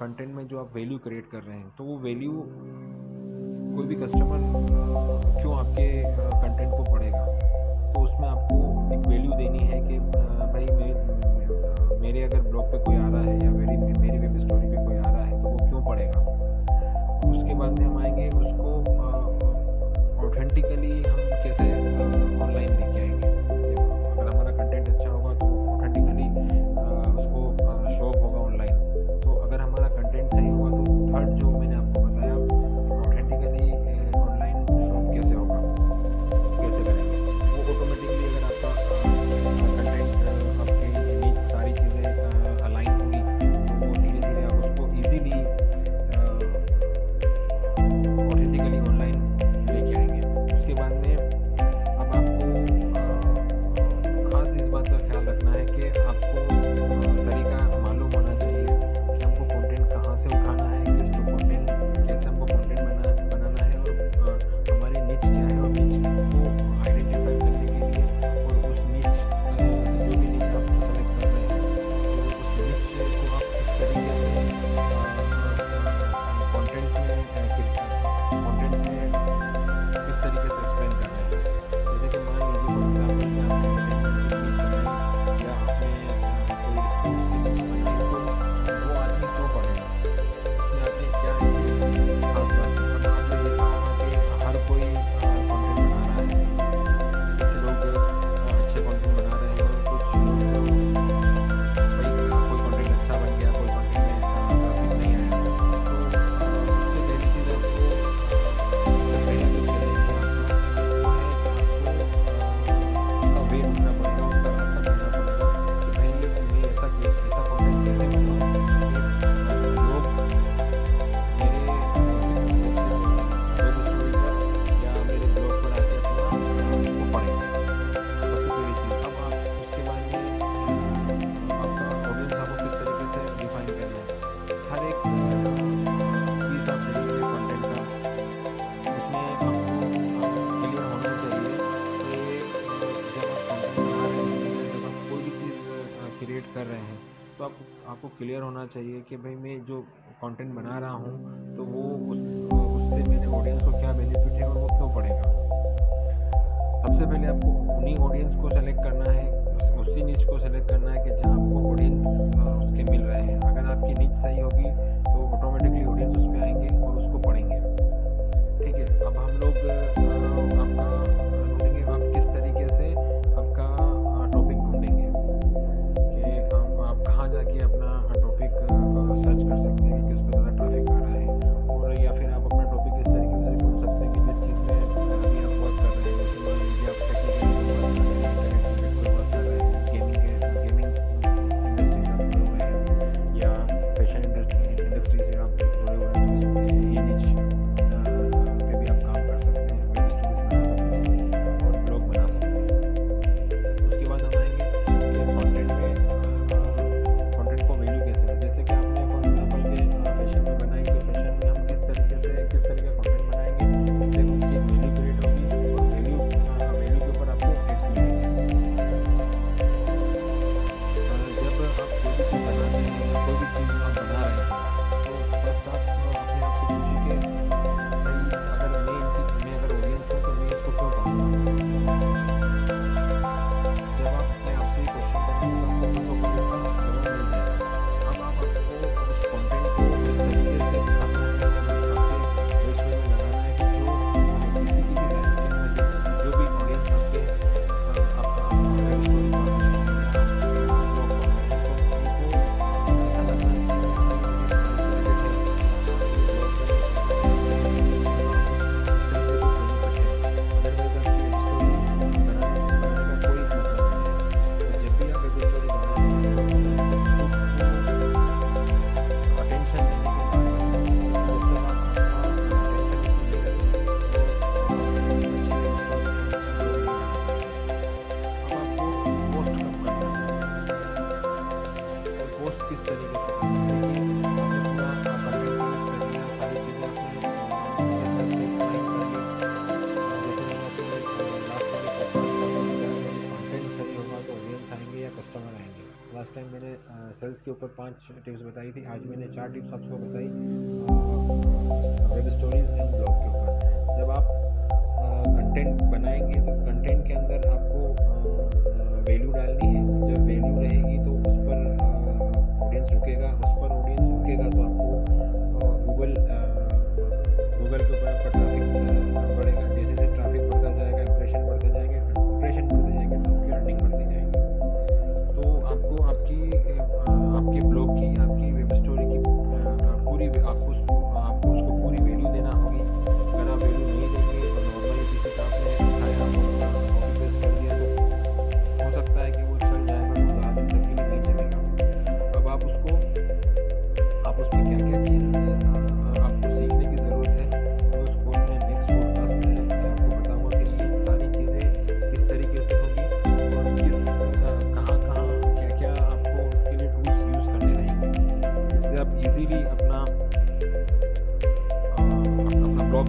Content में जो आप वैल्यू क्रिएट कर रहे हैं तो वो वैल्यू कोई भी कस्टमर क्यों आपके होना चाहिए कि भाई मैं जो कंटेंट बना रहा हूँ तो वो उस उससे मेरे ऑडियंस को क्या बेनिफिट है और वो क्यों पड़ेगा सबसे पहले आपको उन्हीं ऑडियंस को सेलेक्ट करना है, उसी नीच को सेलेक्ट करना है कि जहाँ आपको ऑडियंस उसके मिल रहे हैं। अगर आपकी नीच सही होगी तो ऑटोमेटिकली ऑडियंस उस पर आएँगे और उसको पढ़ेंगे। ठीक है, अब हम लोग सेल्स के ऊपर पाँच टिप्स बताई थी। आज मैंने चार टिप्स आपको बताई वेब स्टोरीज एंड ब्लॉग के ऊपर। जब आप कंटेंट बनाएँगे तो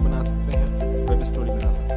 बना सकते हैं वेब स्टोरी बना सकते हैं।